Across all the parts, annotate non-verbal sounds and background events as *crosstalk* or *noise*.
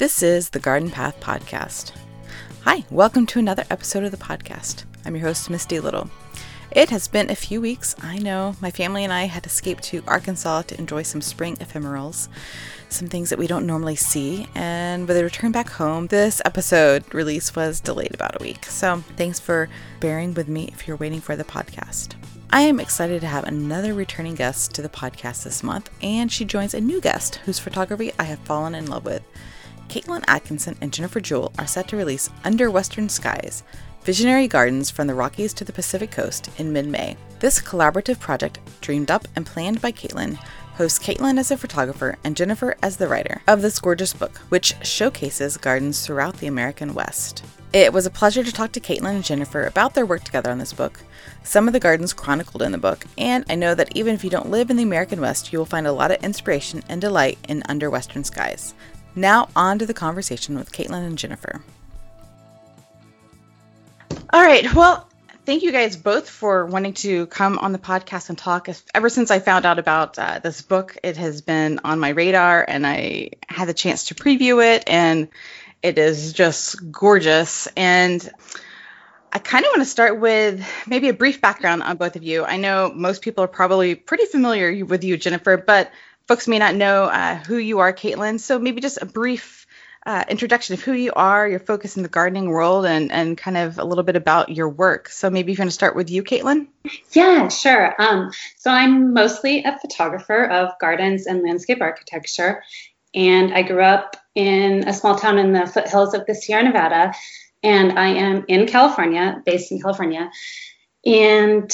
This is the Garden Path Podcast. Hi, welcome to another episode of the podcast. I'm your host, Misty Little. It has been a few weeks. I know my family and I had escaped to Arkansas to enjoy some spring ephemerals, some things that we don't normally see. And with a return back home, this episode release was delayed about a week. So thanks for bearing with me if you're waiting for the podcast. I am excited to have another returning guest to the podcast this month, and she joins a new guest whose photography I have fallen in love with. Caitlin Atkinson and Jennifer Jewell are set to release Under Western Skies Visionary Gardens from the Rockies to the Pacific Coast in mid May. This collaborative project, dreamed up and planned by Caitlin, hosts Caitlin as a photographer and Jennifer as the writer of this gorgeous book, which showcases gardens throughout the American West. It was a pleasure to talk to Caitlin and Jennifer about their work together on this book, some of the gardens chronicled in the book, and I know that even if you don't live in the American West, you will find a lot of inspiration and delight in Under Western Skies. Now, on to the conversation with Caitlin and Jennifer. All right. Well, thank you guys both for wanting to come on the podcast and talk. Ever since I found out about uh, this book, it has been on my radar, and I had the chance to preview it, and it is just gorgeous. And I kind of want to start with maybe a brief background on both of you. I know most people are probably pretty familiar with you, Jennifer, but folks may not know uh, who you are, Caitlin. So maybe just a brief uh, introduction of who you are, your focus in the gardening world, and, and kind of a little bit about your work. So maybe if you want to start with you, Caitlin. Yeah, sure. Um, so I'm mostly a photographer of gardens and landscape architecture. And I grew up in a small town in the foothills of the Sierra Nevada and I am in California, based in California. And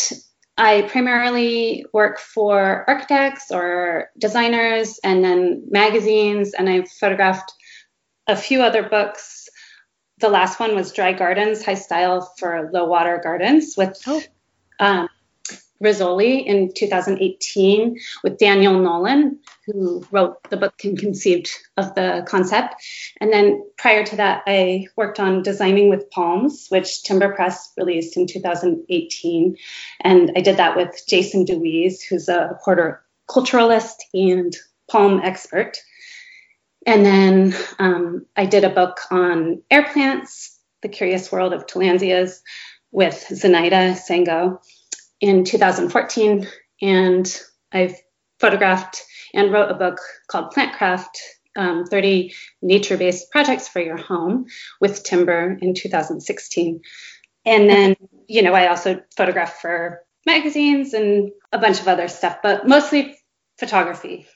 I primarily work for architects or designers and then magazines, and I've photographed a few other books. The last one was Dry Gardens, High Style for Low Water Gardens with oh. um, Rizzoli in 2018 with Daniel Nolan, who wrote the book and conceived of the concept. And then prior to that, I worked on Designing with Palms, which Timber Press released in 2018. And I did that with Jason Dewees, who's a horticulturalist and palm expert. And then um, I did a book on air plants, The Curious World of Tillandsias, with Zenaida Sengo in 2014, and I've photographed and wrote a book called Plantcraft um, 30 nature based projects for your home with timber in 2016. And then, you know, I also photograph for magazines and a bunch of other stuff, but mostly photography.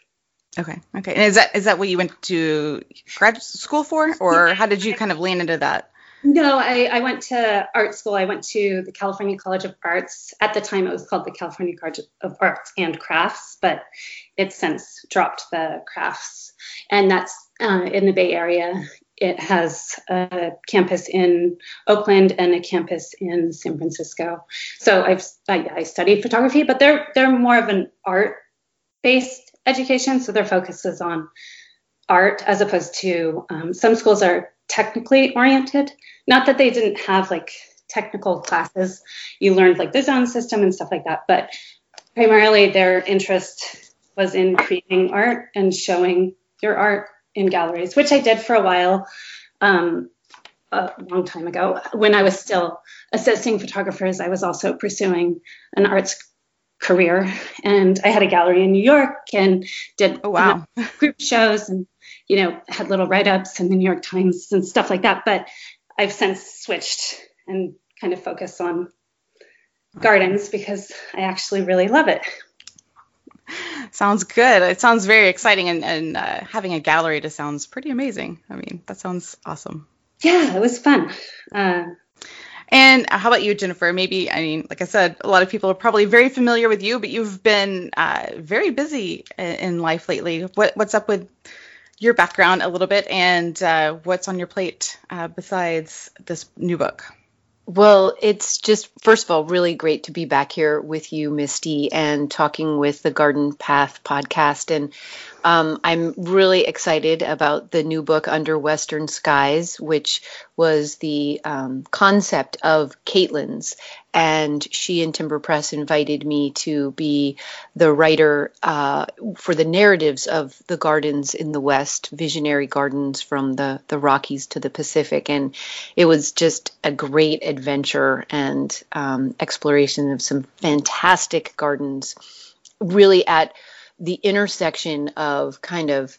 Okay. Okay. And is that is that what you went to grad school for, or how did you kind of land into that? No, I, I went to art school. I went to the California College of Arts. At the time, it was called the California College of Arts and Crafts, but it's since dropped the crafts. And that's uh, in the Bay Area. It has a campus in Oakland and a campus in San Francisco. So I've I, I studied photography, but they're they're more of an art based education. So their focus is on art as opposed to um, some schools are technically oriented. Not that they didn't have like technical classes. You learned like the zone system and stuff like that, but primarily their interest was in creating art and showing your art in galleries, which I did for a while um, a long time ago. When I was still assisting photographers, I was also pursuing an arts career, and I had a gallery in New York and did oh, wow. group shows and you know, had little write ups in the New York Times and stuff like that. But I've since switched and kind of focus on gardens because I actually really love it. Sounds good. It sounds very exciting, and, and uh, having a gallery just sounds pretty amazing. I mean, that sounds awesome. Yeah, it was fun. Uh, and how about you, Jennifer? Maybe, I mean, like I said, a lot of people are probably very familiar with you, but you've been uh, very busy in life lately. What, what's up with your background a little bit and uh, what's on your plate uh, besides this new book. Well, it's just, first of all, really great to be back here with you, Misty, and talking with the Garden Path podcast. And Um, I'm really excited about the new book, Under Western Skies, which was the um, concept of Caitlin's. And she and Timber Press invited me to be the writer uh, for the narratives of the gardens in the West, visionary gardens from the, the Rockies to the Pacific. And it was just a great adventure and um, exploration of some fantastic gardens, really at the intersection of kind of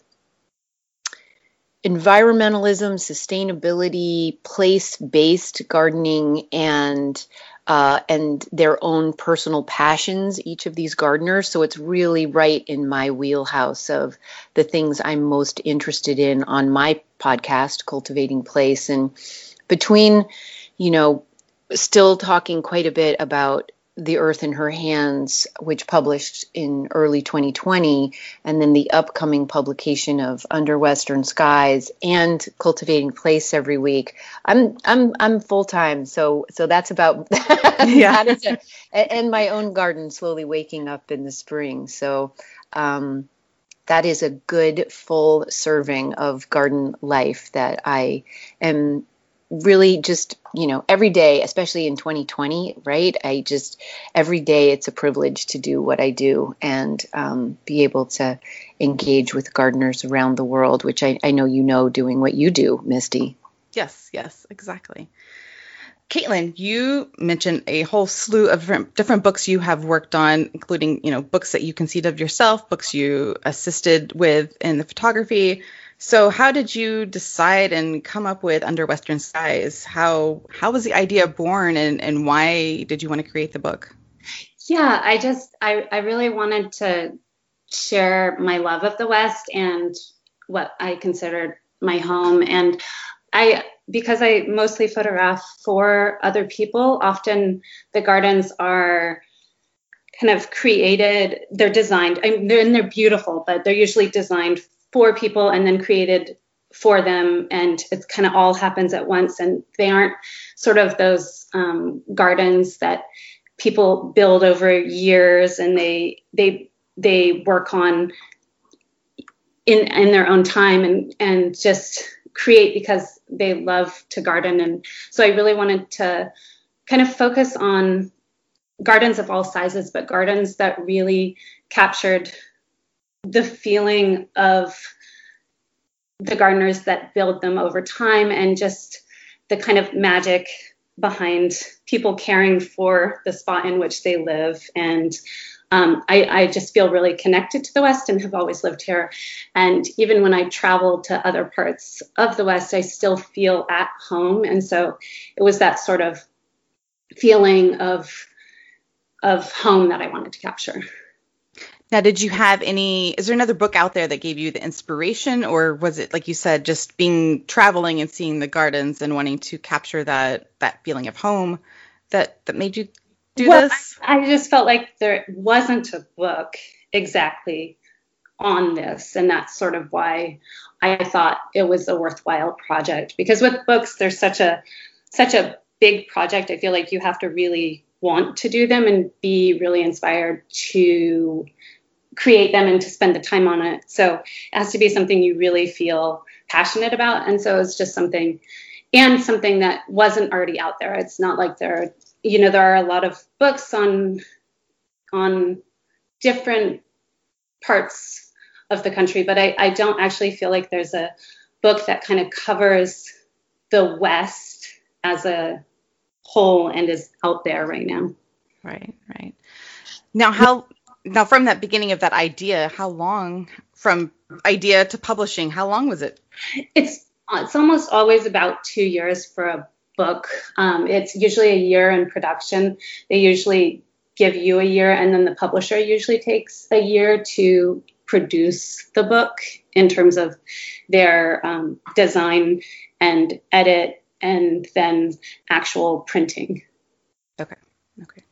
environmentalism, sustainability, place-based gardening, and uh, and their own personal passions. Each of these gardeners, so it's really right in my wheelhouse of the things I'm most interested in on my podcast, Cultivating Place, and between, you know, still talking quite a bit about the Earth in Her Hands, which published in early 2020, and then the upcoming publication of Under Western Skies and Cultivating Place every week. I'm I'm I'm full time, so so that's about *laughs* yeah. that a, and my own garden slowly waking up in the spring. So um, that is a good full serving of garden life that I am really just you know every day especially in 2020 right? I just every day it's a privilege to do what i do and um, be able to engage with gardeners around the world which I, I know you know doing what you do misty. Yes yes exactly. Caitlin, you mentioned a whole slew of different, different books you have worked on, including, you know, books that you conceived of yourself, books you assisted with in the photography, so, how did you decide and come up with Under Western Skies? How how was the idea born, and and why did you want to create the book? Yeah, I just I I really wanted to share my love of the West and what I considered my home, and I because I mostly photograph for other people. Often the gardens are kind of created they're designed I mean, they're, and they're beautiful but they're usually designed for people and then created for them. And it kind of all happens at once. And they aren't sort of those um, gardens that people build over years and they they they work on in in their own time and and just create because they love to garden. And so I really wanted to kind of focus on gardens of all sizes but gardens that really captured the feeling of the gardeners that build them over time and just the kind of magic behind people caring for the spot in which they live. And um, I, I, just feel really connected to the West and have always lived here. And even when I travel to other parts of the West, I still feel at home. And so it was that sort of feeling of of home that I wanted to capture. Now, did you have any? Is there another book out there that gave you the inspiration, or was it like you said, just being traveling and seeing the gardens and wanting to capture that that feeling of home that that made you do well, this? I, I just felt like there wasn't a book exactly on this, and that's sort of why I thought it was a worthwhile project. Because with books, there's such a such a big project. I feel like you have to really want to do them and be really inspired to create them and to spend the time on it. So it has to be something you really feel passionate about. And so it's just something and something that wasn't already out there. It's not like there, you know, there are a lot of books on on different parts of the country, but I, I don't actually feel like there's a book that kind of covers the West as a whole and is out there right now. Right, right. Now, how now from that beginning of that idea, how long from idea to publishing? How long was it? It's it's almost always about two years for a book. Um, it's usually a year in production. They usually give you a year, and then the publisher usually takes a year to produce the book in terms of their um, design and edit and then actual printing. Okay. Okay.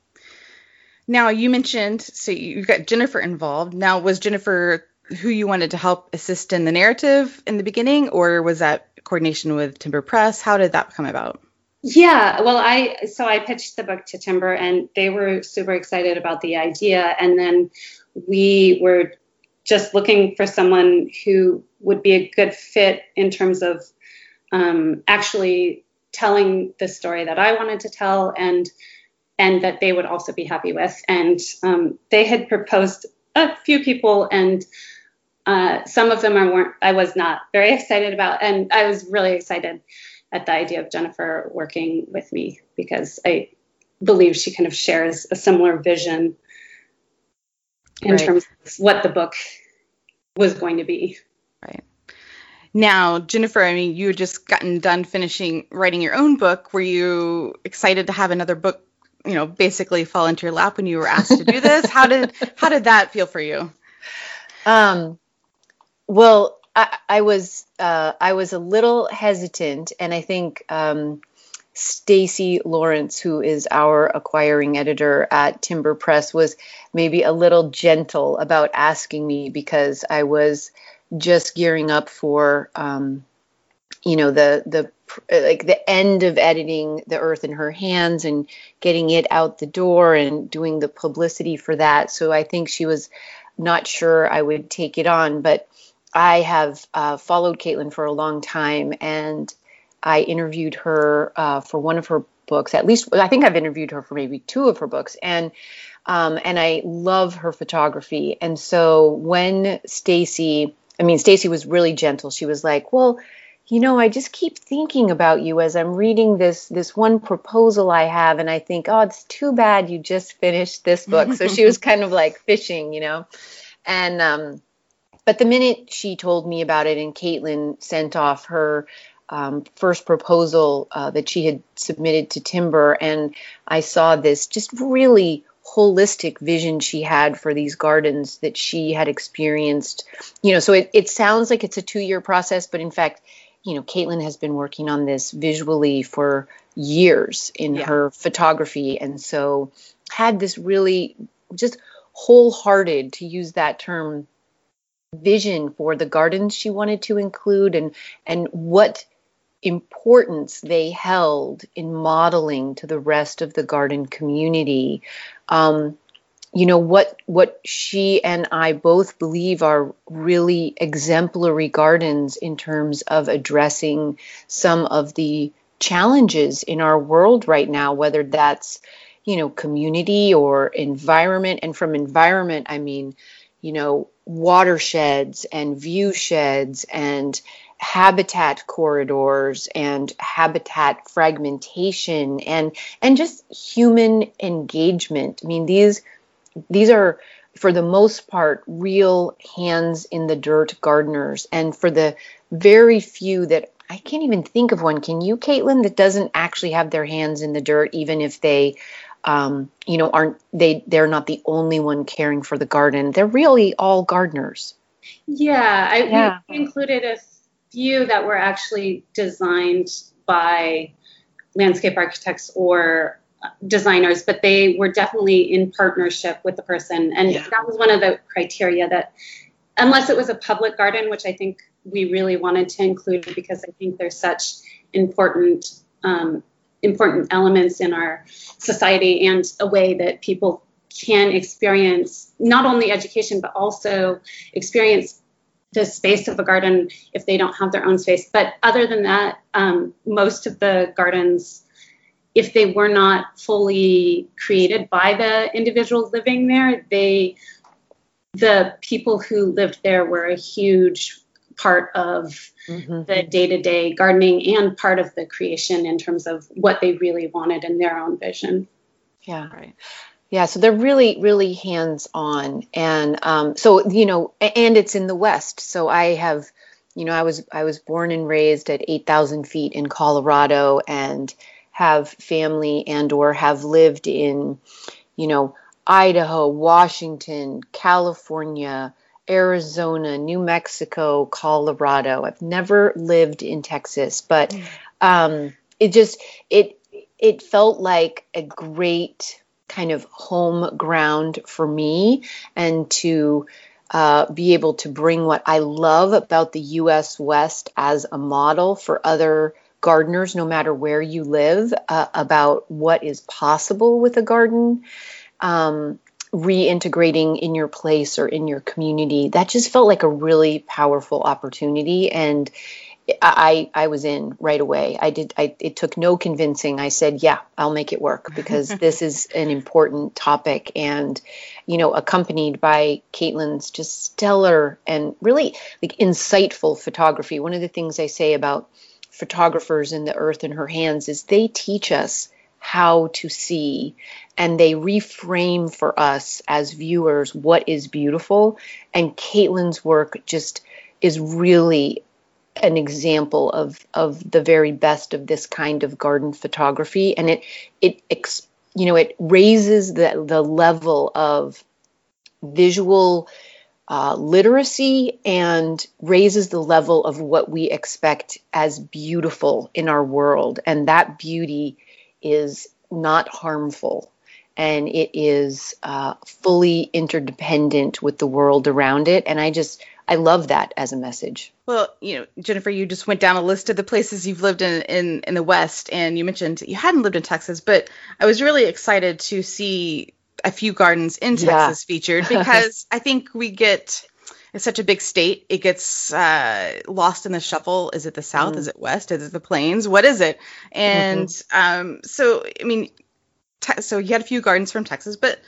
Now you mentioned so you got Jennifer involved. Now was Jennifer who you wanted to help assist in the narrative in the beginning, or was that coordination with Timber Press? How did that come about? Yeah, well, I so I pitched the book to Timber, and they were super excited about the idea, and then we were just looking for someone who would be a good fit in terms of um, actually telling the story that I wanted to tell and and that they would also be happy with. And um, they had proposed a few people, and uh, some of them I weren't. I was not very excited about, and I was really excited at the idea of Jennifer working with me because I believe she kind of shares a similar vision in right. terms of what the book was going to be. Right. Now, Jennifer, I mean, you had just gotten done finishing writing your own book. Were you excited to have another book, you know, basically fall into your lap when you were asked to do this? how did how did that feel for you? Um, well, I, I was uh, I was a little hesitant, and I think um, Stacee Lawrence, who is our acquiring editor at Timber Press, was maybe a little gentle about asking me because I was just gearing up for um, you know the the like the end of editing the earth in her hands and getting it out the door and doing the publicity for that so i think she was not sure i would take it on but i have uh, followed caitlin for a long time and i interviewed her uh, for one of her books at least i think i've interviewed her for maybe two of her books and um, and i love her photography and so when stacy I mean, Stacee was really gentle. She was like, "Well, you know, I just keep thinking about you as I'm reading this this one proposal I have, and I think, oh, it's too bad you just finished this book." so she was *laughs* kind of like fishing, you know, and um, but the minute she told me about it, and Caitlin sent off her um, first proposal uh, that she had submitted to Timber, and I saw this just really holistic vision she had for these gardens that she had experienced. You know, so it, it sounds like it's a two year process, but in fact, you know, Caitlin has been working on this visually for years in yeah. her photography. And so had this really just wholehearted, to use that term, vision for the gardens she wanted to include and and what importance they held in modeling to the rest of the garden community. Um, you know what what she and I both believe are really exemplary gardens in terms of addressing some of the challenges in our world right now whether that's you know community or environment and from environment I mean you know watersheds and view sheds and habitat corridors and habitat fragmentation and and just human engagement. I mean these these are for the most part real hands in the dirt gardeners and for the very few that I can't even think of one. Can you, Caitlin, that doesn't actually have their hands in the dirt, even if they, um, you know, aren't they? They're not the only one caring for the garden. They're really all gardeners. Yeah, I yeah. We included a few that were actually designed by landscape architects or designers, but they were definitely in partnership with the person. And yeah. that was one of the criteria that, unless it was a public garden, which I think we really wanted to include because I think there's such important um, important elements in our society and a way that people can experience not only education but also experience the space of a garden if they don't have their own space. But other than that, um, most of the gardens, if they were not fully created by the individuals living there, they the people who lived there were a huge part of mm-hmm. the day-to-day gardening and part of the creation in terms of what they really wanted in their own vision. Yeah, right. Yeah, so they're really, really hands on, and um, so you know, and it's in the West. So I have, you know, I was I was born and raised at eight thousand feet in Colorado, and have family and or have lived in, you know, Idaho, Washington, California, Arizona, New Mexico, Colorado. I've never lived in Texas, but mm. um, it just it it felt like a great kind of home ground for me and to uh, be able to bring what I love about the US West as a model for other gardeners, no matter where you live, uh, about what is possible with a garden. Um, reintegrating in your place or in your community that just felt like a really powerful opportunity and I, I was in right away. I did. I, it took no convincing. I said, "Yeah, I'll make it work because *laughs* this is an important topic." And, you know, accompanied by Caitlin's just stellar and really like insightful photography. One of the things I say about photographers in the earth in her hands is they teach us how to see and they reframe for us as viewers what is beautiful. And Caitlin's work just is really an example of of the very best of this kind of garden photography and it it you know it raises the the level of visual uh, literacy and raises the level of what we expect as beautiful in our world. And that beauty is not harmful. And it is uh, fully interdependent with the world around it. And i just I love that as a message. Well, you know, Jennifer, you just went down a list of the places you've lived in in, in the West, and you mentioned you hadn't lived in Texas, but I was really excited to see a few gardens in Texas yeah. featured *laughs* because I think we get it's such a big state. It gets uh, lost in the shuffle. Is it the South? Mm. Is it West? Is it the Plains? What is it? And mm-hmm. um, so, I mean, te- so you had a few gardens from Texas, but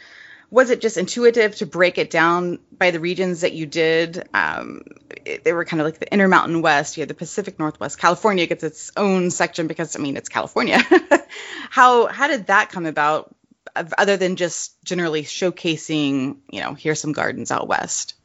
was it just intuitive to break it down by the regions that you did? Um, it, they were kind of like the Intermountain West. You had the Pacific Northwest. California gets its own section because I mean it's California. *laughs* how how did that come about? Other than just generally showcasing, you know, here's some gardens out west.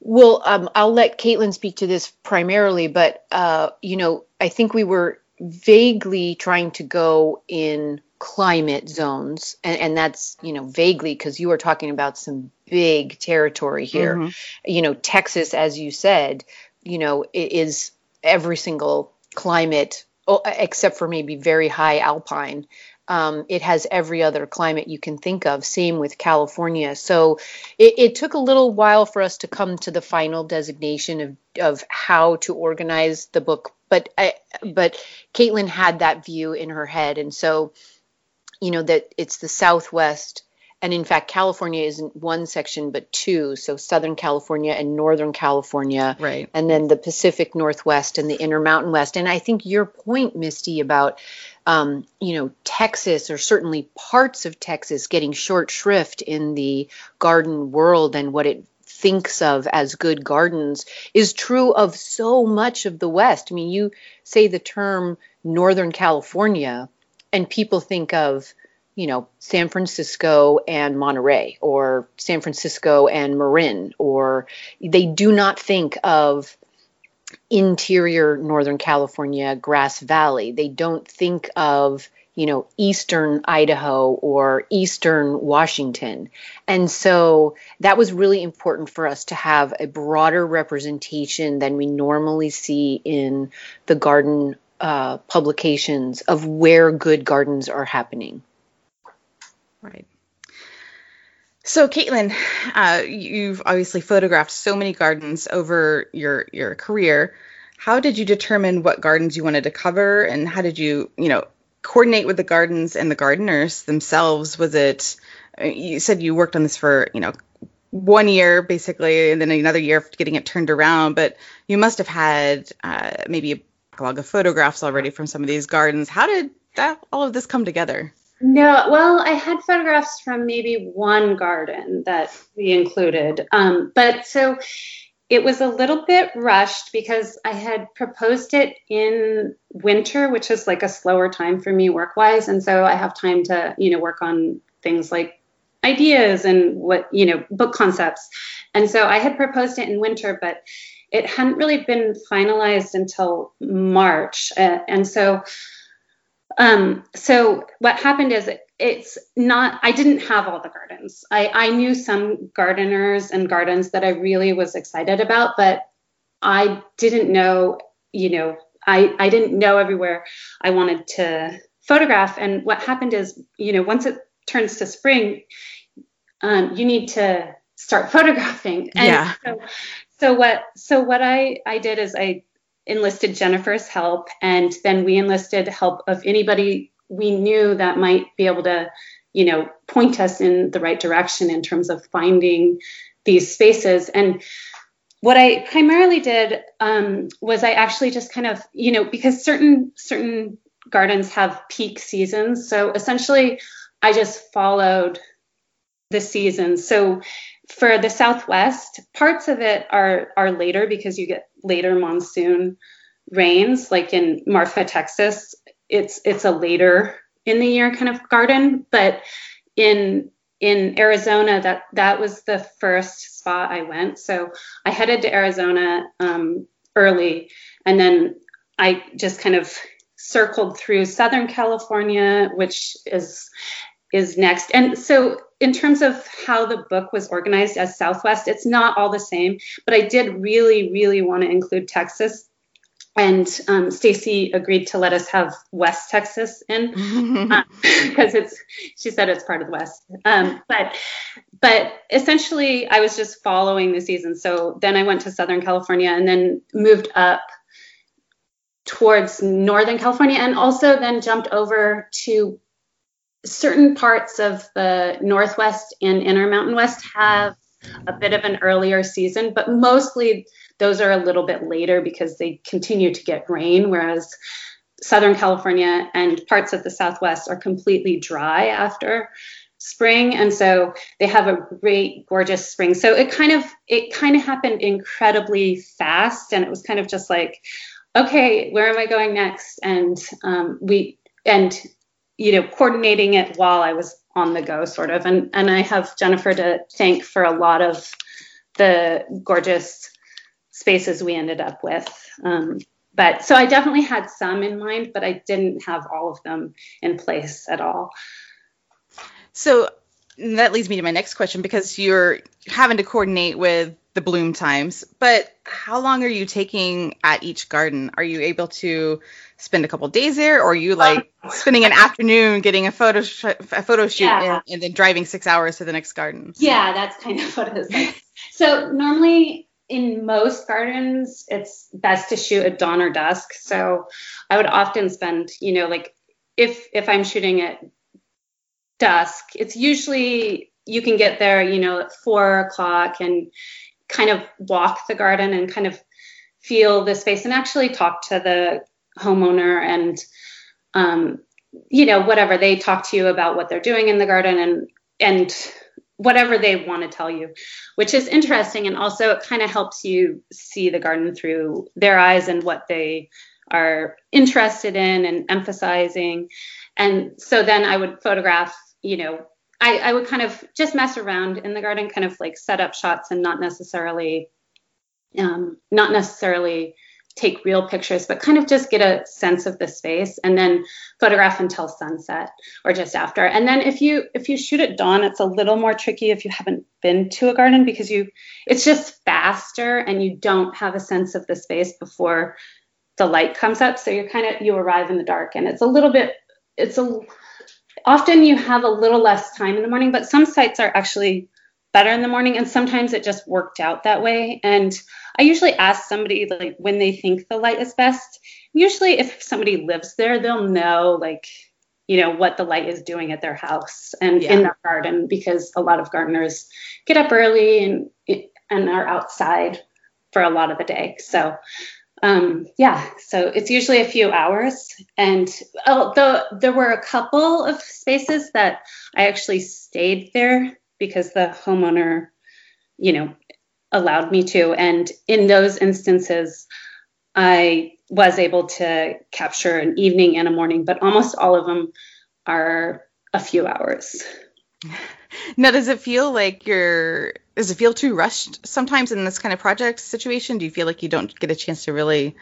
Well, um, I'll let Caitlin speak to this primarily, but uh, you know, I think we were vaguely trying to go in climate zones and, and that's you know vaguely because you are talking about some big territory here mm-hmm. you know texas as you said you know is every single climate except for maybe very high alpine um, it has every other climate you can think of. Same with California. So it, it, took a little while for us to come to the final designation of, of how to organize the book. But I, but Caitlin had that view in her head, and so you know that it's the southwest and in fact california isn't one section but two so southern california and northern california right and then the pacific northwest and the intermountain west and i think your point misty about um, you know texas or certainly parts of texas getting short shrift in the garden world and what it thinks of as good gardens is true of so much of the west. I mean you say the term northern california and people think of you know San Francisco and Monterey or San Francisco and Marin or they do not think of interior Northern California Grass Valley. They don't think of you know eastern Idaho or eastern Washington. And so that was really important for us to have a broader representation than we normally see in the garden uh, publications of where good gardens are happening. Right. So, Caitlin, uh, you've obviously photographed so many gardens over your your career. How did you determine what gardens you wanted to cover, and how did you, you know, coordinate with the gardens and the gardeners themselves? Was it uh, you said you worked on this for, you know, one year basically, and then another year getting it turned around, but you must have had uh, maybe a catalog of photographs already from some of these gardens. How did that all of this come together? No, well, I had photographs from maybe one garden that we included. Um, but so it was a little bit rushed because I had proposed it in winter, which is like a slower time for me work wise. And so I have time to, you know, work on things like ideas and what, you know, book concepts. And so I had proposed it in winter, but it hadn't really been finalized until March. Uh, and so, um, so what happened is it, it's not, I didn't have all the gardens. I, I knew some gardeners and gardens that I really was excited about, but I didn't know, you know, I, I didn't know everywhere I wanted to photograph. And what happened is, you know, once it turns to spring, um, you need to start *laughs* photographing. And yeah. So, so what so what I I did is I enlisted Jennifer's help and then we enlisted help of anybody we knew that might be able to you know, point us in the right direction in terms of finding these spaces. And what I primarily did um, was I actually just kind of, you know, because certain certain gardens have peak seasons, so essentially I just followed the seasons. So for the Southwest, parts of it are are later because you get later monsoon rains, like in Marfa, Texas. It's it's a later in the year kind of garden, but in in Arizona, that that was the first spot I went. So I headed to Arizona um, early, and then I just kind of circled through Southern California, which is is next. And so in terms of how the book was organized as Southwest, it's not all the same, but I did really, really want to include Texas and um, Stacee agreed to let us have West Texas in *laughs* uh, because it's she said it's part of the West. Um, but but essentially, I was just following the season. So then I went to Southern California and then moved up towards Northern California and also then jumped over to certain parts of the Northwest and Intermountain West have a bit of an earlier season, but mostly those are a little bit later because they continue to get rain, whereas Southern California and parts of the Southwest are completely dry after spring. And so they have a great gorgeous spring. So it kind of it kind of happened incredibly fast and it was kind of just like okay where am i going next? And um, we and you know coordinating it while i was on the go sort of and and i have jennifer to thank for a lot of the gorgeous spaces we ended up with. Um, but so I definitely had some in mind, but I didn't have all of them in place at all. So that leads me to my next question because you're having to coordinate with the bloom times, but how long are you taking at each garden? Are you able to spend a couple days there, or are you like um, *laughs* spending an afternoon getting a photo sh- a photo shoot yeah. and, and, then driving six hours to the next garden? Yeah, that's kind of *laughs* what it is like. so normally in most gardens, it's best to shoot at dawn or dusk. So I would often spend, you know, like if if I'm shooting at dusk, it's usually you can get there, you know, at four o'clock and kind of walk the garden and kind of feel the space and actually talk to the homeowner and um, you know whatever they talk to you about what they're doing in the garden and and whatever they want to tell you, which is interesting. And also, it kind of helps you see the garden through their eyes and what they are interested in and emphasizing. And so then I would photograph, you know, I, I would kind of just mess around in the garden, kind of like set up shots and not necessarily, um, not necessarily take real pictures, but kind of just get a sense of the space and then photograph until sunset or just after. And then if you if you shoot at dawn, it's a little more tricky if you haven't been to a garden because you it's just faster and you don't have a sense of the space before the light comes up. So you're kind of you arrive in the dark and it's a little bit it's a often you have a little less time in the morning, but some sites are actually better in the morning and sometimes it just worked out that way. And i usually ask somebody like when they think the light is best. Usually if somebody lives there they'll know like you know what the light is doing at their house and yeah. in their garden because a lot of gardeners get up early and and are outside for a lot of the day. So um, yeah so it's usually a few hours and although there were a couple of spaces that i actually stayed there because the homeowner, you know, allowed me to. And in those instances, I was able to capture an evening and a morning, but almost all of them are a few hours. *laughs* Now, does it feel like you're, does it feel too rushed sometimes in this kind of project situation? Do you feel like you don't get a chance to really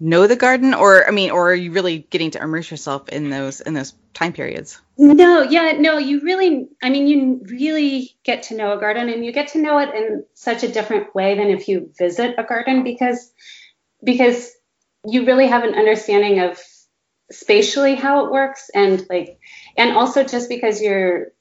know the garden or i mean or are you really getting to immerse yourself in those in those time periods no yeah no you really i mean you really get to know a garden and you get to know it in such a different way than if you visit a garden because because you really have an understanding of spatially how it works and like and also just because you're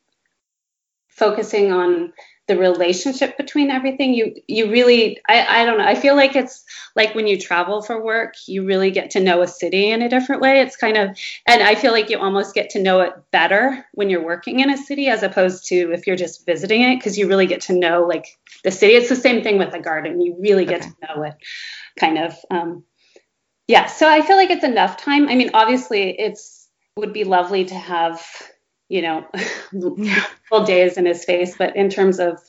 focusing on the relationship between everything you you really I, I don't know i feel like it's like when you travel for work you really get to know a city in a different way. It's kind of and i feel like you almost get to know it better when you're working in a city as opposed to if you're just visiting it because you really get to know like the city. It's the same thing with a garden. You really get okay. to know it kind of um, yeah. So i feel like it's enough time. I mean obviously it's would be lovely to have you know, *laughs* full days in his face. But in terms of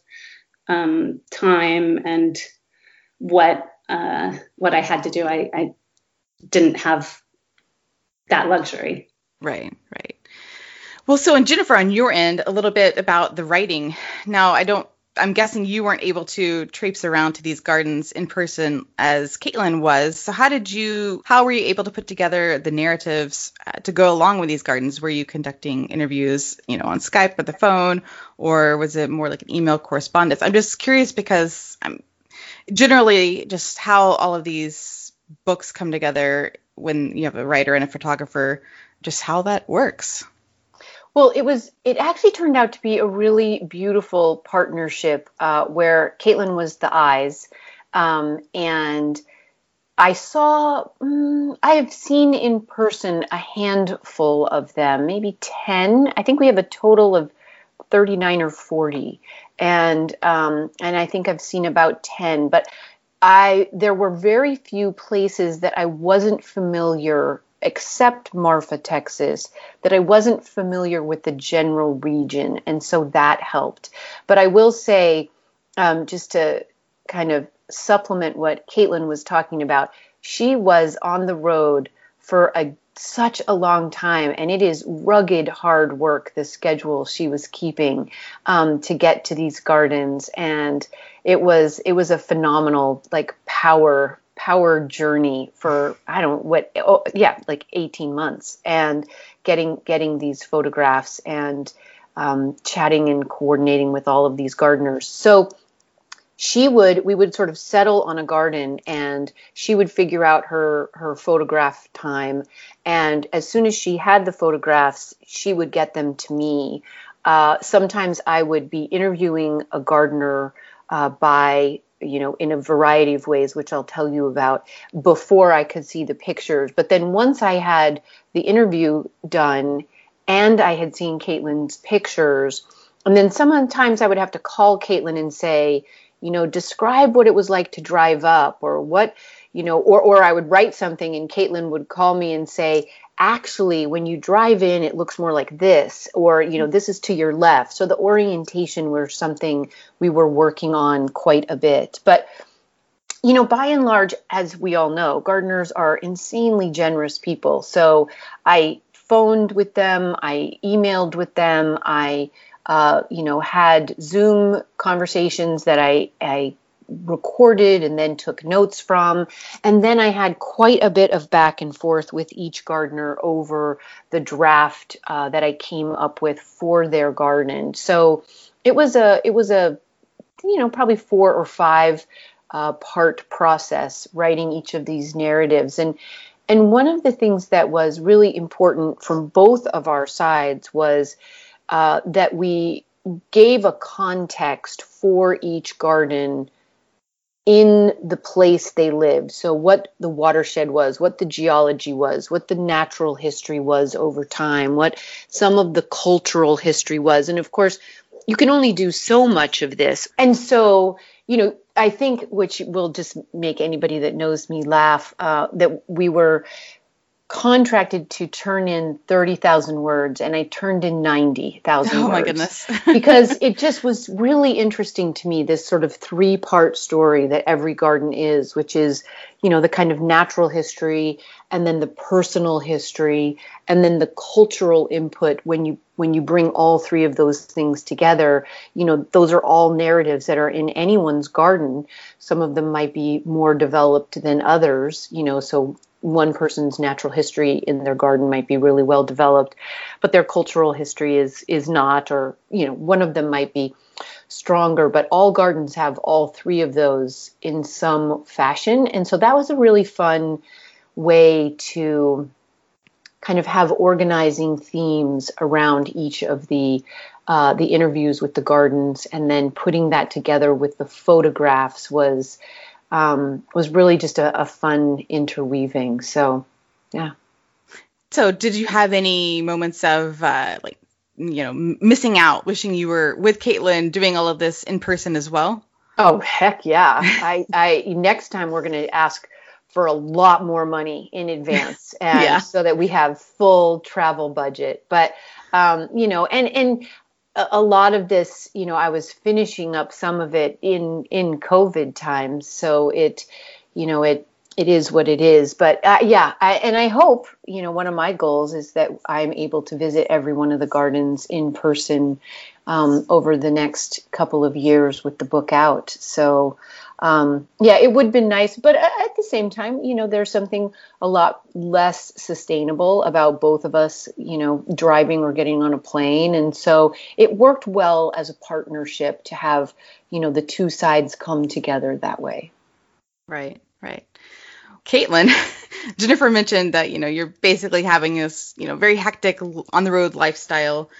um, time and what uh, what I had to do, I, I didn't have that luxury. Right, right. Well, so and Jennifer, on your end, a little bit about the writing. Now, I don't I'm guessing you weren't able to traipse around to these gardens in person as Caitlin was. So how did you how were you able to put together the narratives uh, to go along with these gardens? Were you conducting interviews, you know, on Skype or the phone or was it more like an email correspondence? I'm just curious because I'm generally just how all of these books come together when you have a writer and a photographer, just how that works. Well, it was. It actually turned out to be a really beautiful partnership uh, where Caitlin was the eyes, um, and I saw. Um, I have seen in person a handful of them, maybe ten. I think we have a total of thirty-nine or forty, and um, and I think I've seen about ten. But I there were very few places that I wasn't familiar except Marfa, Texas, that I wasn't familiar with the general region. And so that helped. But I will say, um, just to kind of supplement what Caitlin was talking about, she was on the road for a such a long time and it is rugged hard work the schedule she was keeping um, to get to these gardens and it was it was a phenomenal like power power journey for I don't what oh, yeah like 18 months and getting getting these photographs and um, chatting and coordinating with all of these gardeners. So she would we would sort of settle on a garden and she would figure out her her photograph time and as soon as she had the photographs she would get them to me uh, sometimes i would be interviewing a gardener uh, by you know, in a variety of ways, which I'll tell you about before I could see the pictures. But then once I had the interview done and I had seen Caitlin's pictures, and then sometimes I would have to call Caitlin and say, you know, describe what it was like to drive up or what, you know, or, or I would write something and Caitlin would call me and say, actually when you drive in it looks more like this or you know this is to your left. So the orientation was something we were working on quite a bit. But you know by and large as we all know gardeners are insanely generous people. So i phoned with them i emailed with them i uh, you know had zoom conversations that i i recorded and then took notes from. And then I had quite a bit of back and forth with each gardener over the draft uh, that I came up with for their garden. So it was a it was a you know probably four or five uh, part process writing each of these narratives and and one of the things that was really important from both of our sides was uh, that we gave a context for each garden in the place they lived. So, what the watershed was, what the geology was, what the natural history was over time, what some of the cultural history was. And of course, you can only do so much of this. And so, you know, I think, which will just make anybody that knows me laugh, uh, that we were contracted to turn in 30,000 words and I turned in 90,000 Oh my goodness. *laughs* because it just was really interesting to me this sort of three-part story that every garden is, which is, you know, the kind of natural history and then the personal history and then the cultural input when you when you bring all three of those things together, you know, those are all narratives that are in anyone's garden. Some of them might be more developed than others, you know, so one person's natural history in their garden might be really well developed, but their cultural history is is not, or you know, one of them might be stronger. But all gardens have all three of those in some fashion, and so that was a really fun way to kind of have organizing themes around each of the uh, the interviews with the gardens, and then putting that together with the photographs was um, was really just a, a fun interweaving. So, yeah. So, did you have any moments of uh, like, you know, missing out, wishing you were with Caitlin doing all of this in person as well? Oh heck yeah! *laughs* I, I next time we're going to ask for a lot more money in advance, *laughs* and yeah. so that we have full travel budget. But um, you know, and and a lot of this, you know, I was finishing up some of it in in COVID times, so it, you know, it it is what it is. But uh, yeah, I, and I hope, you know, one of my goals is that I'm able to visit every one of the gardens in person um, over the next couple of years with the book out. So um, yeah, it would be nice, but the same time, you know, there's something a lot less sustainable about both of us, you know, driving or getting on a plane, and so it worked well as a partnership to have, you know, the two sides come together that way. Right, right. Caitlin, *laughs* Jennifer mentioned that you know you're basically having this you know very hectic on the road lifestyle,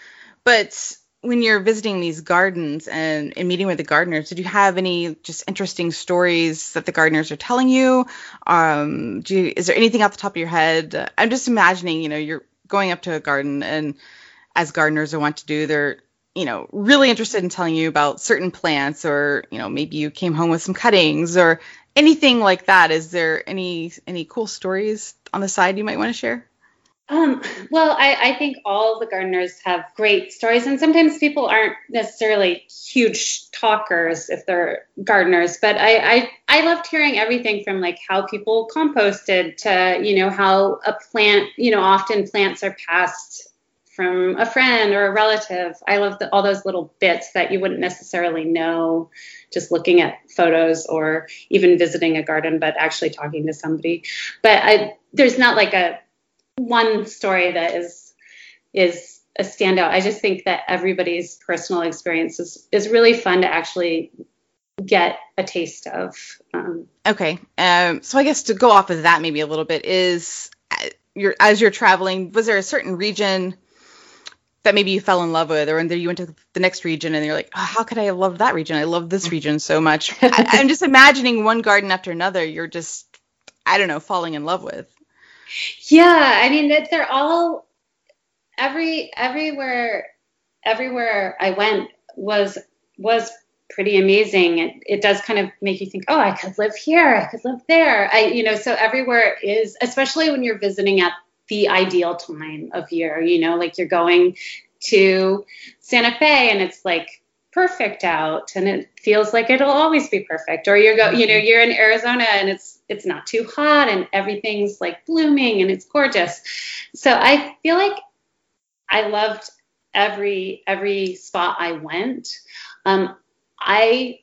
but when you're visiting these gardens and, and meeting with the gardeners, did you have any just interesting stories that the gardeners are telling you? Um, do you, is there anything off the top of your head? I'm just imagining, you know, you're going up to a garden and as gardeners are want to do, they're, you know, really interested in telling you about certain plants or, you know, maybe you came home with some cuttings or anything like that. Is there any any cool stories on the side you might want to share? Um, well, I, I, think all the gardeners have great stories, and sometimes people aren't necessarily huge talkers if they're gardeners. But I, I, I loved hearing everything from like how people composted to you know how a plant, you know, often plants are passed from a friend or a relative. I love all those little bits that you wouldn't necessarily know just looking at photos or even visiting a garden, but actually talking to somebody. But I, there's not like a one story that is is a standout. I just think that everybody's personal experience is, is really fun to actually get a taste of. Um, okay, um, so I guess to go off of that maybe a little bit is uh, you're as you're traveling, was there a certain region that maybe you fell in love with, or and then you went to the next region and you're like, oh, how could I have loved that region? I love this region so much. *laughs* I, I'm just imagining one garden after another. You're just, I don't know, falling in love with. Yeah, I mean that they're all every everywhere everywhere I went was was pretty amazing. It, it does kind of make you think, oh, I could live here, I could live there. I you know, so everywhere is especially when you're visiting at the ideal time of year, you know, like you're going to Santa Fe and it's like perfect out and it feels like it'll always be perfect or you're go you know you're in Arizona and it's it's not too hot and everything's like blooming and it's gorgeous. So I feel like I loved every every spot I went. Um, I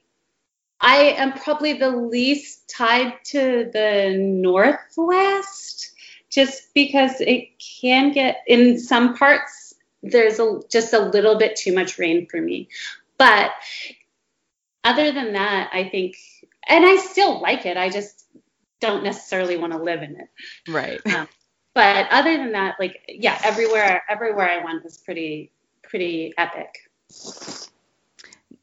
I am probably the least tied to the northwest just because it can get in some parts there's a just a little bit too much rain for me. But other than that, I think and I still like it. I just don't necessarily want to live in it. Right. Um, but other than that, like yeah, everywhere everywhere I went was pretty pretty epic.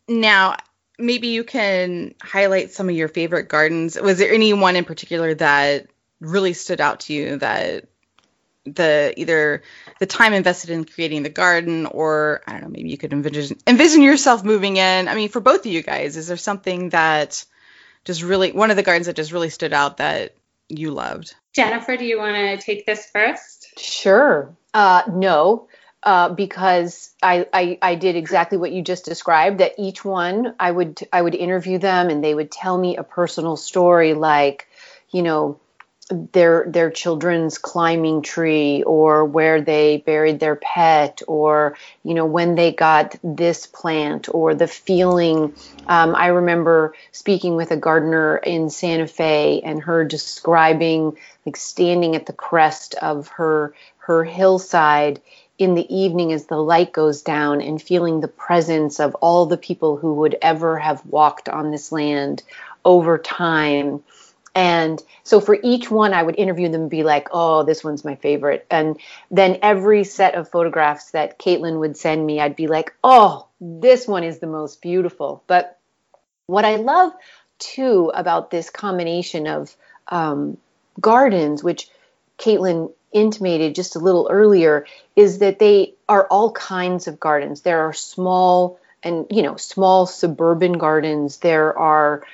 Now, maybe you can highlight some of your favorite gardens. Was there any one in particular that really stood out to you that the either the time invested in creating the garden or I don't know, maybe you could envision envision yourself moving in. I mean, for both of you guys, is there something that just really one of the gardens that just really stood out that you loved? Jennifer, do you want to take this first? Sure. Uh, no, uh, because I, I, I did exactly what you just described. That each one I would I would interview them and they would tell me a personal story, like you know their their children's climbing tree or where they buried their pet or you know when they got this plant or the feeling. Um, i remember speaking with a gardener in santa fe and her describing like standing at the crest of her her hillside in the evening as the light goes down and feeling the presence of all the people who would ever have walked on this land over time And so for each one, I would interview them and be like, oh, this one's my favorite. And then every set of photographs that Caitlin would send me, I'd be like, oh, this one is the most beautiful. But what I love too about this combination of um, gardens, which Caitlin intimated just a little earlier, is that they are all kinds of gardens. There are small and, you know, small suburban gardens. There are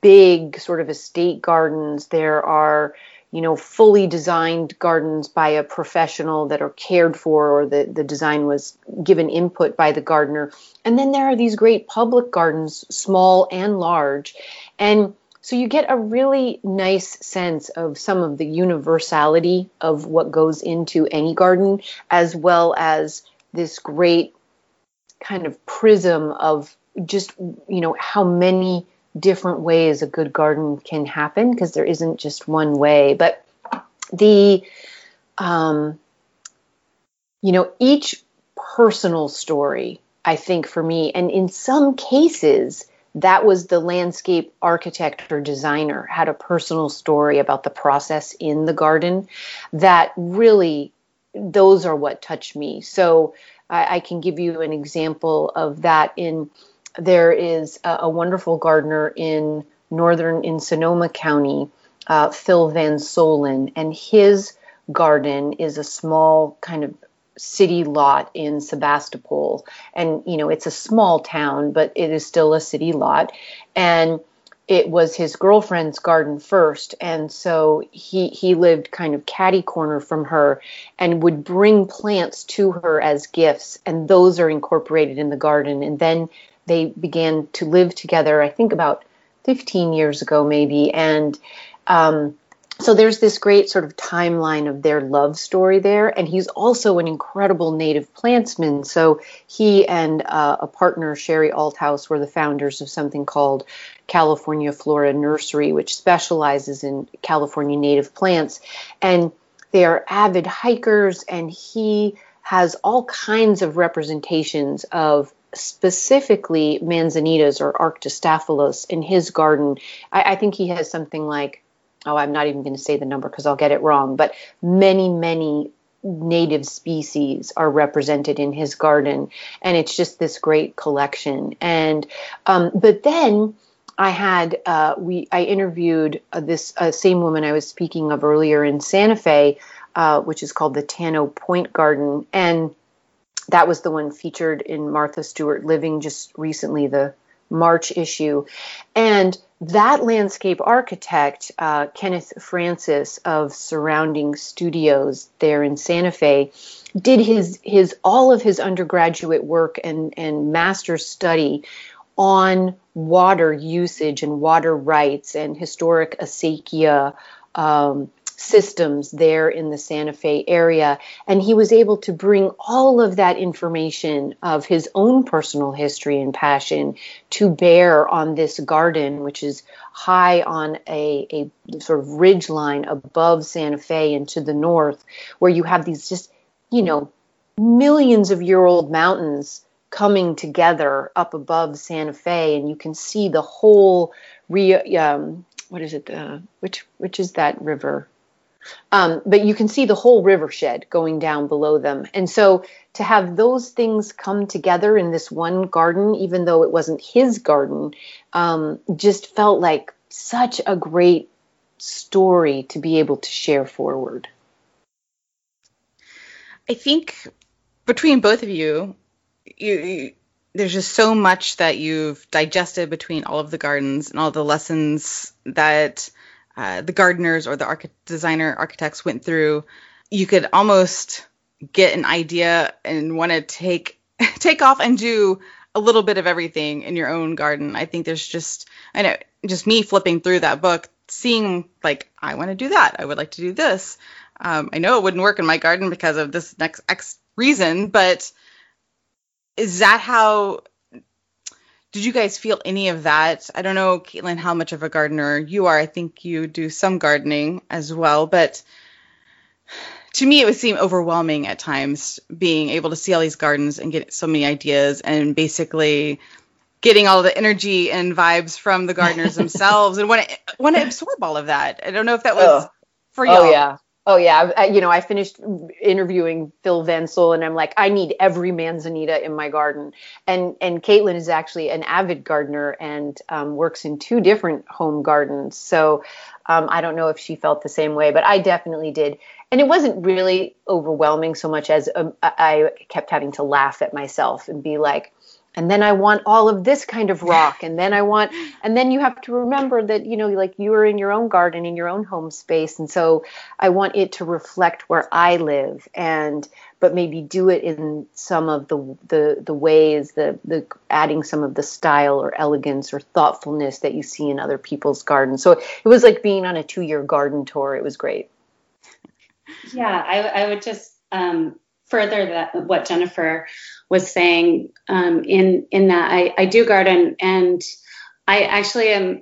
big sort of estate gardens. There are, you know, fully designed gardens by a professional that are cared for or the, the design was given input by the gardener. And then there are these great public gardens, small and large. And so you get a really nice sense of some of the universality of what goes into any garden, as well as this great kind of prism of just, you know, how many different ways a good garden can happen because there isn't just one way. But the, um, you know, each personal story, I think for me, and in some cases, that was the landscape architect or designer had a personal story about the process in the garden that really those are what touched me so I, I can give you an example of that in there is a, a wonderful gardener in northern in Sonoma County, uh, Phil Van Soelen, and his garden is a small kind of city lot in Sebastopol. And, you know, it's a small town, but it is still a city lot. And it was his girlfriend's garden first. And so he, he lived kind of catty corner from her and would bring plants to her as gifts. And those are incorporated in the garden. And then they began to live together, I think about 15 years ago, maybe. And um, so there's this great sort of timeline of their love story there. And he's also an incredible native plantsman. So he and uh, a partner, Sherrie Althouse, were the founders of something called California Flora Nursery, which specializes in California native plants. And they are avid hikers, and he has all kinds of representations of specifically manzanitas or arctostaphylos in his garden. I, I think he has something like, oh, I'm not even going to say the number because I'll get it wrong, but many, many native species are represented in his garden and it's just this great collection and um, but then i had uh, we i interviewed uh, this uh, same woman i was speaking of earlier in santa fe uh, which is called the tano point garden and that was the one featured in Martha Stewart Living just recently, the March issue. And that landscape architect, uh, Kenneth Francis of Surrounding Studios there in Santa Fe, did his his all of his undergraduate work and and master's study on water usage and water rights and historic acequia um, systems there in the Santa Fe area. And he was able to bring all of that information of his own personal history and passion to bear on this garden, which is high on a, a sort of ridge line above Santa Fe and to the north, where you have these just, you know, millions of year old mountains coming together up above Santa Fe, and you can see the whole re, um, what is it? Uh, which which is that river? Um, but you can see the whole river shed going down below them. And so to have those things come together in this one garden, even though it wasn't his garden, um, just felt like such a great story to be able to share forward. I think between both of you, you, you, there's just so much that you've digested between all of the gardens and all the lessons that uh, the gardeners or the archi- designer architects went through, you could almost get an idea and want to take *laughs* take off and do a little bit of everything in your own garden. I think there's just I know just me flipping through that book, seeing like I want to do that. I would like to do this. Um, I know it wouldn't work in my garden because of this next X reason, but is that how did you guys feel any of that? I don't know, Caitlin, how much of a gardener you are. I think you do some gardening as well, but to me, it would seem overwhelming at times being able to see all these gardens and get so many ideas and basically getting all the energy and vibes from the gardeners *laughs* themselves and want to want to absorb all of that. I don't know if that was oh. for you. Oh yeah. Oh yeah, I, you know, I finished interviewing Phil Van Soelen, and I'm like, I need every manzanita in my garden. And and Caitlin is actually an avid gardener and um, works in two different home gardens. So um, I don't know if she felt the same way, but I definitely did. And it wasn't really overwhelming so much as um, I kept having to laugh at myself and be like, and then I want all of this kind of *laughs* rock, and then I want, and then you have to remember that you know, like you are in your own garden, in your own home space, and so I want it to reflect where I live, and but maybe do it in some of the the the ways, the the adding some of the style or elegance or thoughtfulness that you see in other people's gardens. So it was like being on a two year garden tour. It was great. Yeah, I, I would just um, further that what Jennifer was saying um, in in that I, I do garden and I actually am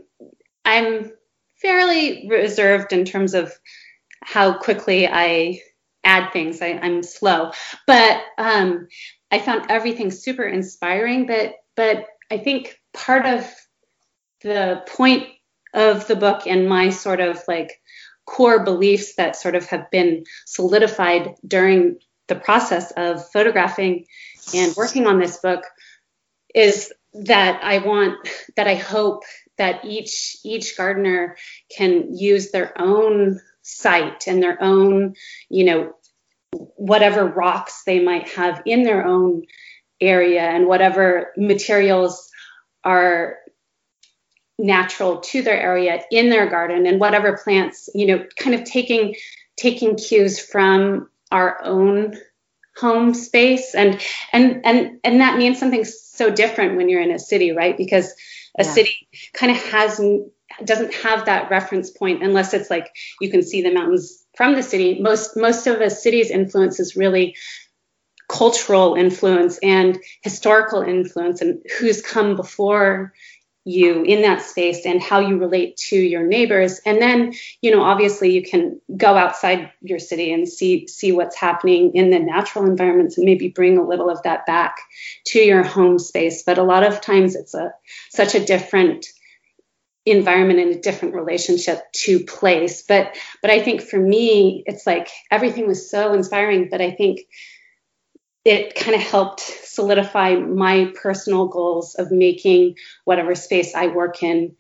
I'm fairly reserved in terms of how quickly I add things. I, am slow, but um, I found everything super inspiring. But but I think part of the point of the book and my sort of like core beliefs that sort of have been solidified during the process of photographing and working on this book is that I want that I hope that each each gardener can use their own site and their own you know whatever rocks they might have in their own area and whatever materials are natural to their area in their garden and whatever plants you know kind of taking taking cues from our own home space. And and and and that means something so different when you're in a city right? Because a yeah. city kind of has doesn't have that reference point unless it's like you can see the mountains from the city. Most most of a city's influence is really cultural influence and historical influence and who's come before you in that space and how you relate to your neighbors. And then you know obviously you can go outside your city and see see what's happening in the natural environments and maybe bring a little of that back to your home space. But a lot of times it's a such a different environment and a different relationship to place. But but i think for me it's like everything was so inspiring. But i think it kind of helped solidify my personal goals of making whatever space I work in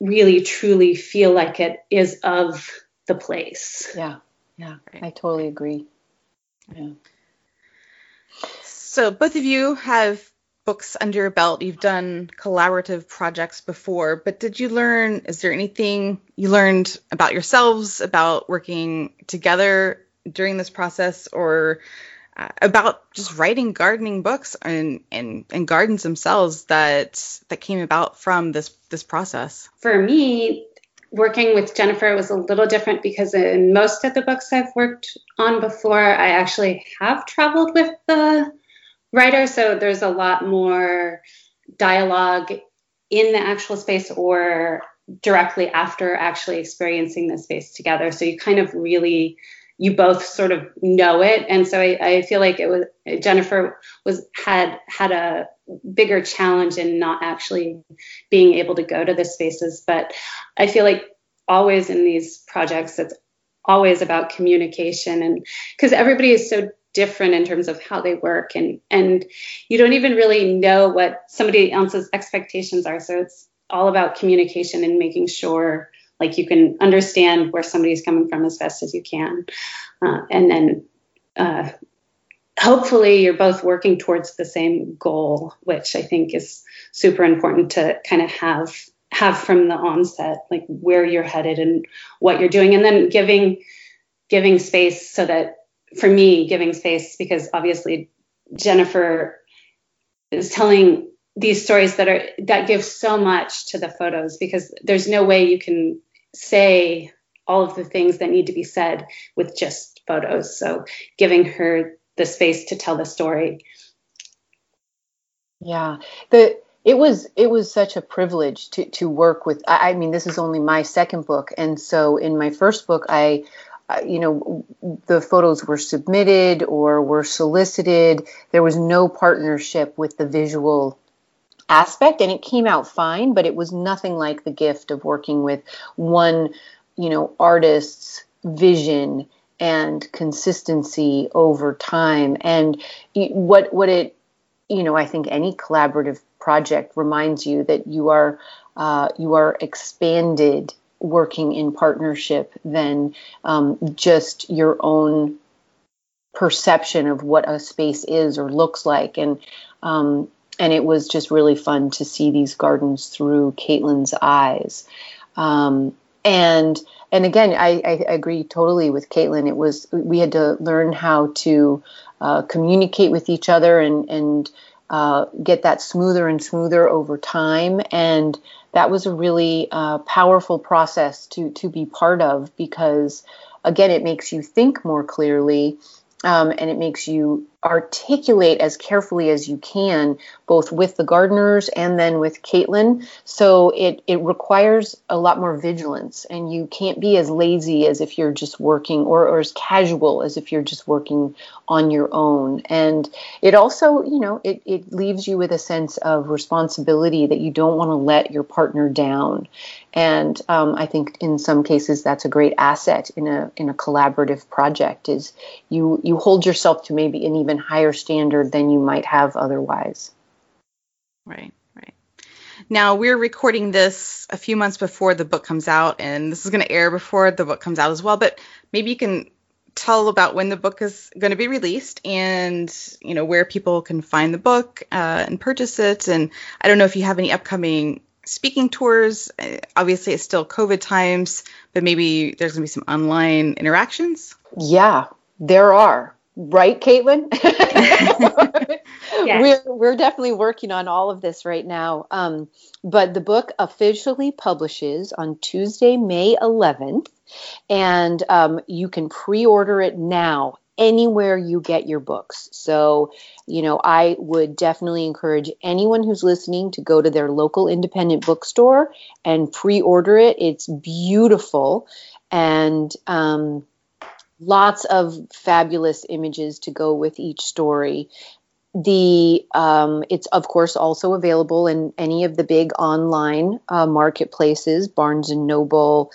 really truly feel like it is of the place. Yeah, yeah, I totally agree. Yeah. So both of you have books under your belt. You've done collaborative projects before, but did you learn? Is there anything you learned about yourselves about working together during this process, or uh, about just writing gardening books and, and and gardens themselves that that came about from this this process. For me working with jennifer was a little different because in most of the books i've worked on before i actually have traveled with the writer. So there's a lot more dialogue in the actual space or directly after actually experiencing the space together. So you kind of really you both sort of know it. And so I, I, feel like it was jennifer was had had a bigger challenge in not actually being able to go to the spaces. But i feel like always in these projects it's always about communication and because everybody is so different in terms of how they work. And and you don't even really know what somebody else's expectations are. So it's all about communication and making sure like you can understand where somebody's coming from as best as you can. Uh, and then uh, hopefully you're both working towards the same goal which i think is super important to kind of have have from the onset like where you're headed and what you're doing. And then giving giving space so that for me giving space because obviously jennifer is telling these stories that are that give so much to the photos because there's no way you can say all of the things that need to be said with just photos. So giving her the space to tell the story. Yeah. The it was it was such a privilege to to work with I, mean this is only my second book and so in my first book I you know the photos were submitted or were solicited there was no partnership with the visual aspect and it came out fine but it was nothing like the gift of working with one you know artist's vision and consistency over time. And what what it you know i think any collaborative project reminds you that you are uh, you are expanded working in partnership than um, just your own perception of what a space is or looks like. And um, and it was just really fun to see these gardens through Caitlin's eyes. Um, and and again I, I, agree totally with Caitlin. It was we had to learn how to uh, communicate with each other and and uh, get that smoother and smoother over time. And that was a really uh, powerful process to to be part of because again it makes you think more clearly um, and it makes you articulate as carefully as you can, both with the gardeners and then with Caitlin. So it, it requires a lot more vigilance, and you can't be as lazy as if you're just working, or, or as casual as if you're just working on your own. And it also, you know, it, it leaves you with a sense of responsibility that you don't want to let your partner down. And um, I think in some cases that's a great asset in a in a collaborative project. Is you you hold yourself to maybe an even higher standard than you might have otherwise. Right, right. Now we're recording this a few months before the book comes out, and this is going to air before the book comes out as well. But maybe you can tell about when the book is going to be released and you know where people can find the book uh, and purchase it and i don't know if you have any upcoming speaking tours uh, obviously it's still covid times but maybe there's going to be some online interactions? Yeah there are. Right caitlin? *laughs* Yes. we're, we're definitely working on all of this right now. Um, but the book officially publishes on tuesday may 11th and um, you can pre-order it now anywhere you get your books so you know i would definitely encourage anyone who's listening to go to their local independent bookstore and pre-order it it's beautiful and um, lots of fabulous images to go with each story. The um, it's of course also available in any of the big online uh, marketplaces, Barnes and Noble,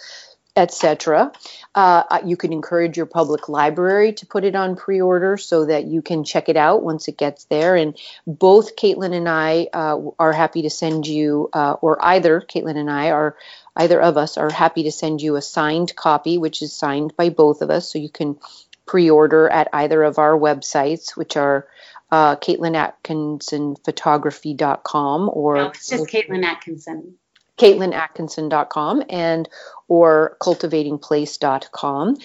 etc. Uh, you can encourage your public library to put it on pre-order so that you can check it out once it gets there. And both Caitlin and I uh, are happy to send you, uh, or either Caitlin and I are either of us are happy to send you a signed copy, which is signed by both of us, so you can pre-order at either of our websites, which are uh, CaitlinAtkinsonPhotography.com or no, it's just Caitlin Atkinson. CaitlinAtkinson.com and or cultivatingplace.com.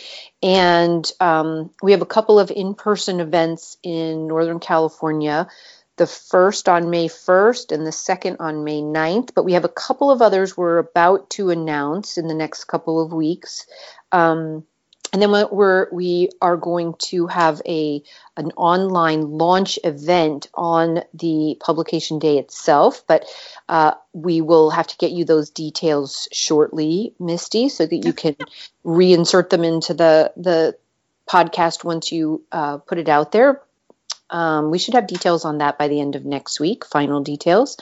And um, we have a couple of in-person events in Northern California the first on May 1st and the second on May 9th, but we have a couple of others we're about to announce in the next couple of weeks. Um, and then we're we are going to have a an online launch event on the publication day itself, but uh, we will have to get you those details shortly, Misty, so that you can reinsert them into the the podcast once you uh, put it out there. Um, we should have details on that by the end of next week, final details.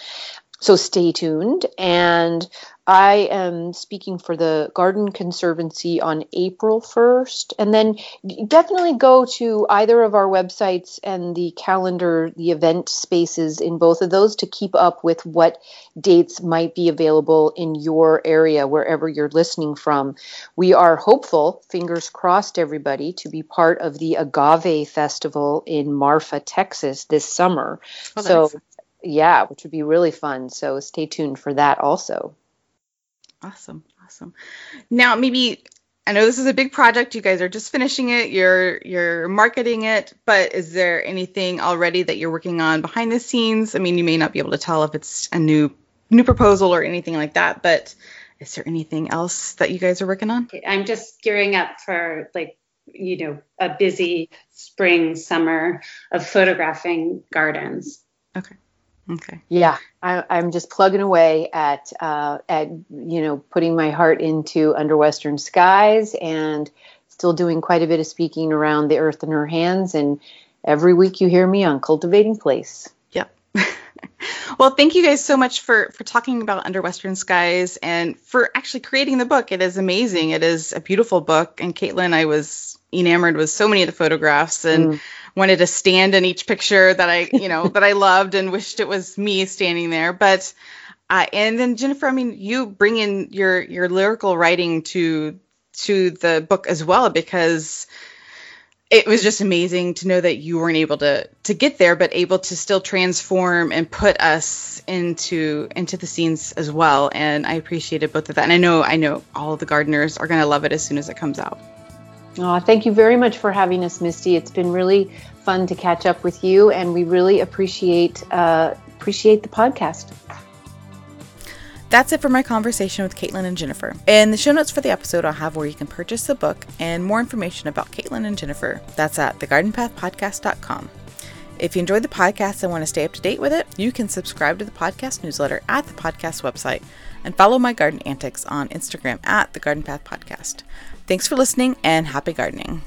So stay tuned. And I am speaking for the Garden Conservancy on April 1st. And then definitely go to either of our websites and the calendar, the event spaces in both of those to keep up with what dates might be available in your area, wherever you're listening from. We are hopeful, fingers crossed, everybody, to be part of the Agave Festival in Marfa, Texas this summer. Oh, so, yeah, which would be really fun. So stay tuned for that also. Awesome. Awesome. Now, maybe I know this is a big project. You guys are just finishing it. You're you're marketing it, but is there anything already that you're working on behind the scenes? I mean, you may not be able to tell if it's a new new proposal or anything like that, but is there anything else that you guys are working on? I'm just gearing up for like you know a busy spring summer of photographing gardens. Okay. Okay. Yeah, I, am just plugging away at uh, at you know putting my heart into under western skies and still doing quite a bit of speaking around the earth in her hands. And every week you hear me on cultivating place. Yep. *laughs* Well, thank you guys so much for for talking about Under Western Skies and for actually creating the book. It is amazing. It is a beautiful book. And Caitlin, I was enamored with so many of the photographs and mm. Wanted to stand in each picture that I, you know, that I loved and wished it was me standing there. But uh, and then Jennifer, I mean, you bring in your your lyrical writing to to the book as well because it was just amazing to know that you weren't able to to get there but able to still transform and put us into into the scenes as well. And i appreciated both of that. And i know i know all the gardeners are going to love it as soon as it comes out oh, thank you very much for having us misty it's been really fun to catch up with you and we really appreciate uh, appreciate the podcast that's it for my conversation with Caitlin and Jennifer. In the show notes for the episode, I'll have where you can purchase the book and more information about Caitlin and Jennifer. That's at thegardenpathpodcast.com. If you enjoyed the podcast and want to stay up to date with it, you can subscribe to the podcast newsletter at the podcast website and follow my garden antics on Instagram at the Garden Path Podcast. Thanks for listening and happy gardening.